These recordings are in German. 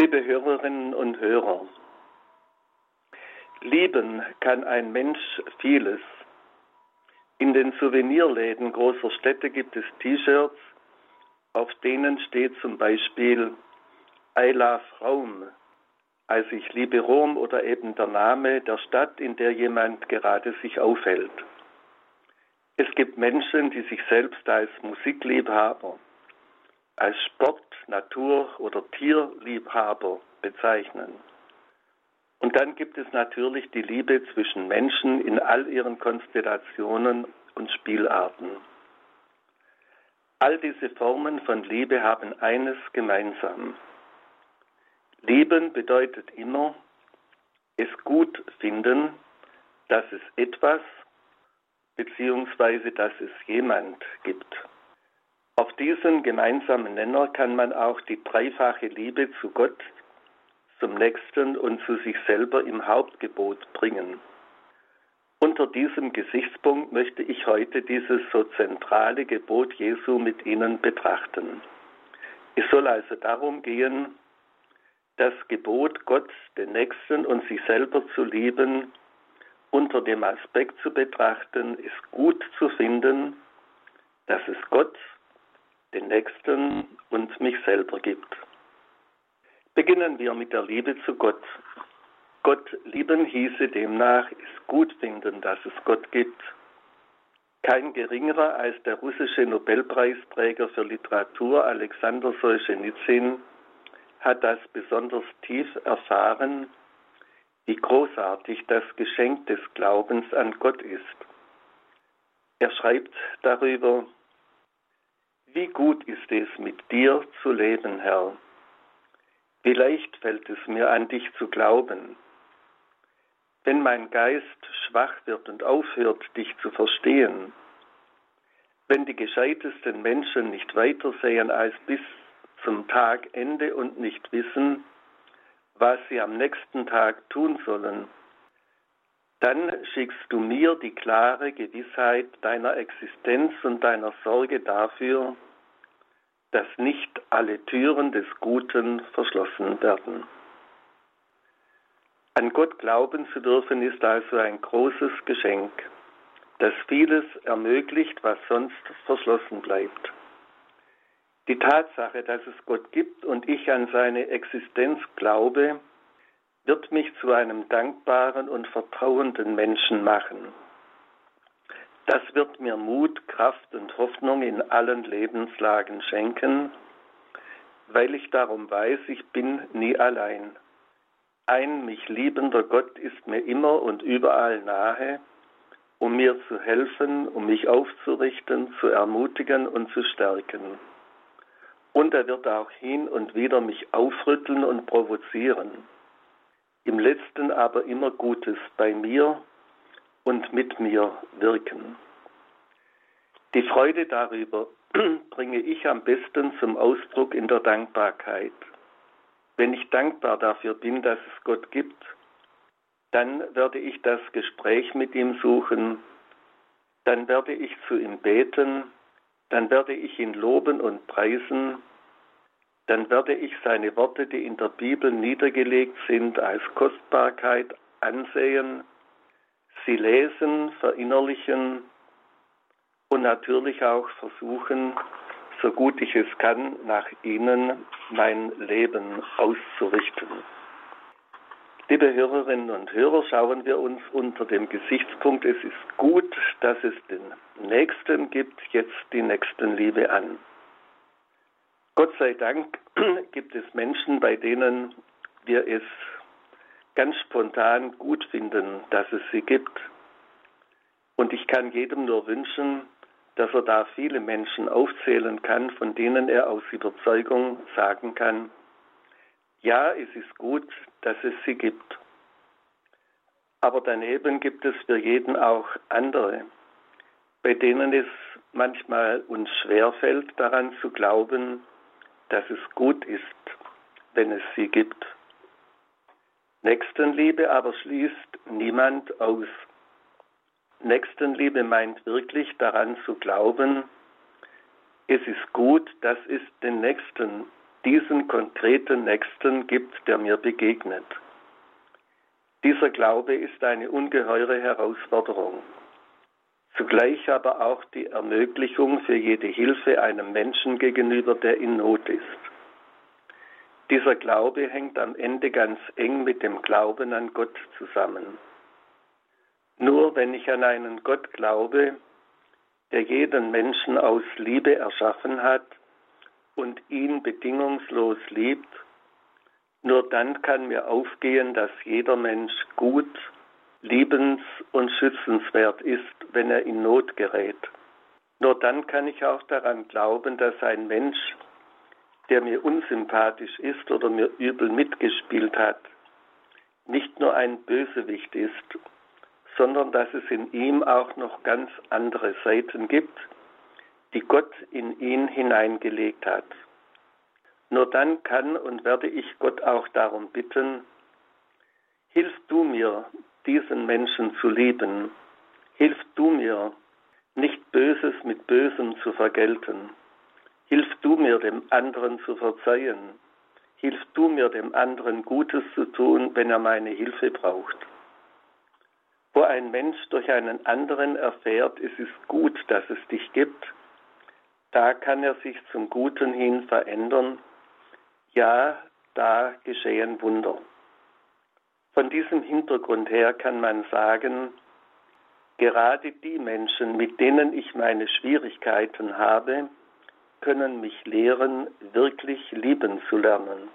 Liebe Hörerinnen und Hörer, lieben kann ein Mensch vieles. In den Souvenirläden großer Städte gibt es T-Shirts, auf denen steht zum Beispiel I love Raum, also ich liebe Rom oder eben der Name der Stadt, in der jemand gerade sich aufhält. Es gibt Menschen, die sich selbst als Musikliebhaber, als Sport, Natur- oder Tierliebhaber bezeichnen. Und dann gibt es natürlich die Liebe zwischen Menschen in all ihren Konstellationen und Spielarten. All diese Formen von Liebe haben eines gemeinsam. Lieben bedeutet immer, es gut finden, dass es etwas bzw. dass es jemand gibt. Auf diesen gemeinsamen Nenner kann man auch die dreifache Liebe zu Gott, zum Nächsten und zu sich selber im Hauptgebot bringen. Unter diesem Gesichtspunkt möchte ich heute dieses so zentrale Gebot Jesu mit Ihnen betrachten. Es soll also darum gehen, das Gebot, Gott, den Nächsten und sich selber zu lieben, unter dem Aspekt zu betrachten, es gut zu finden, dass es Gott, den Nächsten und mich selber gibt. Beginnen wir mit der Liebe zu Gott. Gott lieben hieße demnach es gut finden, dass es Gott gibt. Kein geringerer als der russische Nobelpreisträger für Literatur Alexander Solzhenitsyn hat das besonders tief erfahren, wie großartig das Geschenk des Glaubens an Gott ist. Er schreibt darüber, wie gut ist es, mit dir zu leben, Herr. Wie leicht fällt es mir an dich zu glauben. Wenn mein Geist schwach wird und aufhört, dich zu verstehen, wenn die gescheitesten Menschen nicht weiter sehen als bis zum Tagende und nicht wissen, was sie am nächsten Tag tun sollen, dann schickst du mir die klare Gewissheit deiner Existenz und deiner Sorge dafür, dass nicht alle Türen des Guten verschlossen werden. An Gott glauben zu dürfen ist also ein großes Geschenk, das vieles ermöglicht, was sonst verschlossen bleibt. Die Tatsache, dass es Gott gibt und ich an seine Existenz glaube, wird mich zu einem dankbaren und vertrauenden Menschen machen. Das wird mir Mut, Kraft und Hoffnung in allen Lebenslagen schenken, weil ich darum weiß, ich bin nie allein. Ein mich liebender Gott ist mir immer und überall nahe, um mir zu helfen, um mich aufzurichten, zu ermutigen und zu stärken. Und er wird auch hin und wieder mich aufrütteln und provozieren. Im letzten aber immer Gutes bei mir und mit mir wirken. Die Freude darüber bringe ich am besten zum Ausdruck in der Dankbarkeit. Wenn ich dankbar dafür bin, dass es Gott gibt, dann werde ich das Gespräch mit ihm suchen, dann werde ich zu ihm beten, dann werde ich ihn loben und preisen, dann werde ich seine Worte, die in der Bibel niedergelegt sind, als Kostbarkeit ansehen, sie lesen, verinnerlichen und natürlich auch versuchen, so gut ich es kann, nach ihnen mein Leben auszurichten. Liebe Hörerinnen und Hörer, schauen wir uns unter dem Gesichtspunkt, es ist gut, dass es den Nächsten gibt, jetzt die Nächstenliebe an. Gott sei Dank gibt es Menschen, bei denen wir es ganz spontan gut finden, dass es sie gibt. Und ich kann jedem nur wünschen, dass er da viele Menschen aufzählen kann, von denen er aus Überzeugung sagen kann, ja, es ist gut, dass es sie gibt. Aber daneben gibt es für jeden auch andere, bei denen es manchmal uns schwerfällt, daran zu glauben, dass es gut ist, wenn es sie gibt. Nächstenliebe aber schließt niemand aus. Nächstenliebe meint wirklich daran zu glauben, es ist gut, dass es den Nächsten diesen konkreten Nächsten gibt, der mir begegnet. Dieser Glaube ist eine ungeheure Herausforderung, zugleich aber auch die Ermöglichung für jede Hilfe einem Menschen gegenüber, der in Not ist. Dieser Glaube hängt am Ende ganz eng mit dem Glauben an Gott zusammen. Nur wenn ich an einen Gott glaube, der jeden Menschen aus Liebe erschaffen hat und ihn bedingungslos liebt, nur dann kann mir aufgehen, dass jeder Mensch gut, liebens- und schützenswert ist, wenn er in Not gerät. Nur dann kann ich auch daran glauben, dass ein Mensch, der mir unsympathisch ist oder mir übel mitgespielt hat, nicht nur ein Bösewicht ist, sondern dass es in ihm auch noch ganz andere Seiten gibt, die Gott in ihn hineingelegt hat. Nur dann kann und werde ich Gott auch darum bitten, hilf du mir, diesen Menschen zu lieben, hilf du mir, nicht Böses mit Bösem zu vergelten, hilf du mir, dem anderen zu verzeihen, hilf du mir, dem anderen Gutes zu tun, wenn er meine Hilfe braucht. Wo ein Mensch durch einen anderen erfährt, es ist gut, dass es dich gibt, da kann er sich zum Guten hin verändern ja, da geschehen Wunder. Von diesem Hintergrund her kann man sagen, gerade die Menschen, mit denen ich meine Schwierigkeiten habe, können mich lehren, wirklich lieben zu lernen.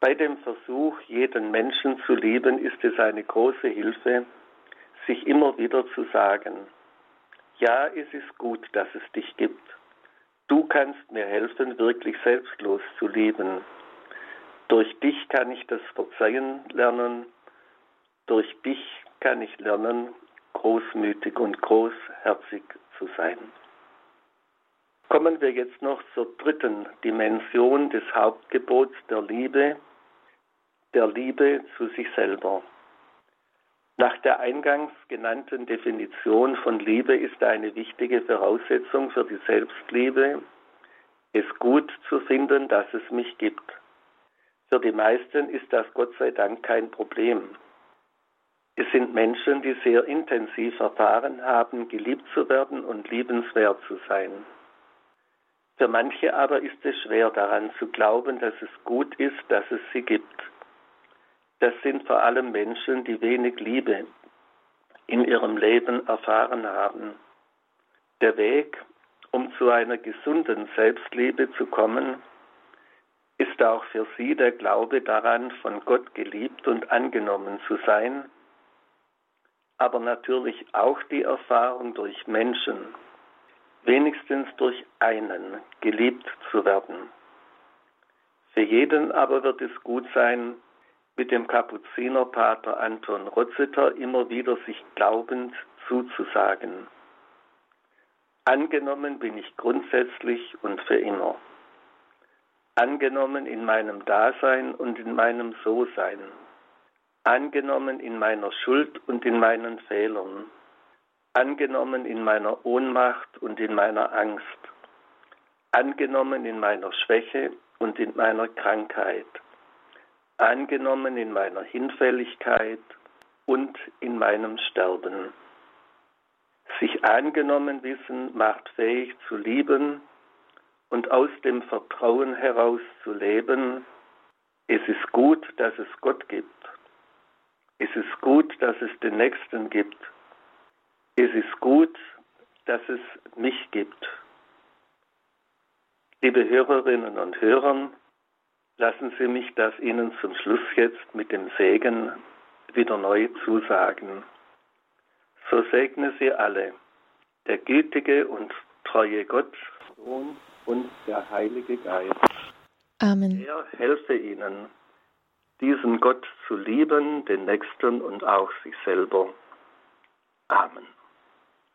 Bei dem Versuch, jeden Menschen zu lieben, ist es eine große Hilfe, sich immer wieder zu sagen, ja, es ist gut, dass es dich gibt. Du kannst mir helfen, wirklich selbstlos zu leben. Durch dich kann ich das Verzeihen lernen. Durch dich kann ich lernen, großmütig und großherzig zu sein. Kommen wir jetzt noch zur dritten Dimension des Hauptgebots der Liebe, der Liebe zu sich selber. Nach der eingangs genannten Definition von Liebe ist eine wichtige Voraussetzung für die Selbstliebe, es gut zu finden, dass es mich gibt. Für die meisten ist das Gott sei Dank kein Problem. Es sind Menschen, die sehr intensiv erfahren haben, geliebt zu werden und liebenswert zu sein. Für manche aber ist es schwer daran zu glauben, dass es gut ist, dass es sie gibt das sind vor allem Menschen, die wenig Liebe in ihrem Leben erfahren haben. Der Weg, um zu einer gesunden Selbstliebe zu kommen, ist auch für sie der Glaube daran, von Gott geliebt und angenommen zu sein, aber natürlich auch die Erfahrung durch Menschen, wenigstens durch einen geliebt zu werden. Für jeden aber wird es gut sein, mit dem Kapuzinerpater Anton Rotzeter immer wieder sich glaubend zuzusagen. Angenommen bin ich grundsätzlich und für immer. Angenommen in meinem Dasein und in meinem So-Sein. Angenommen in meiner Schuld und in meinen Fehlern. Angenommen in meiner Ohnmacht und in meiner Angst. Angenommen in meiner Schwäche und in meiner Krankheit angenommen in meiner Hinfälligkeit und in meinem Sterben. Sich angenommen wissen macht fähig zu lieben und aus dem Vertrauen heraus zu leben. Es ist gut, dass es Gott gibt. Es ist gut, dass es den Nächsten gibt. Es ist gut, dass es mich gibt. Liebe Hörerinnen und Hörer, Lassen Sie mich das Ihnen zum Schluss jetzt mit dem Segen wieder neu zusagen. So segne Sie alle, der gütige und treue Gott, Sohn und der Heilige Geist. Amen. Er helfe Ihnen, diesen Gott zu lieben, den Nächsten und auch sich selber. Amen.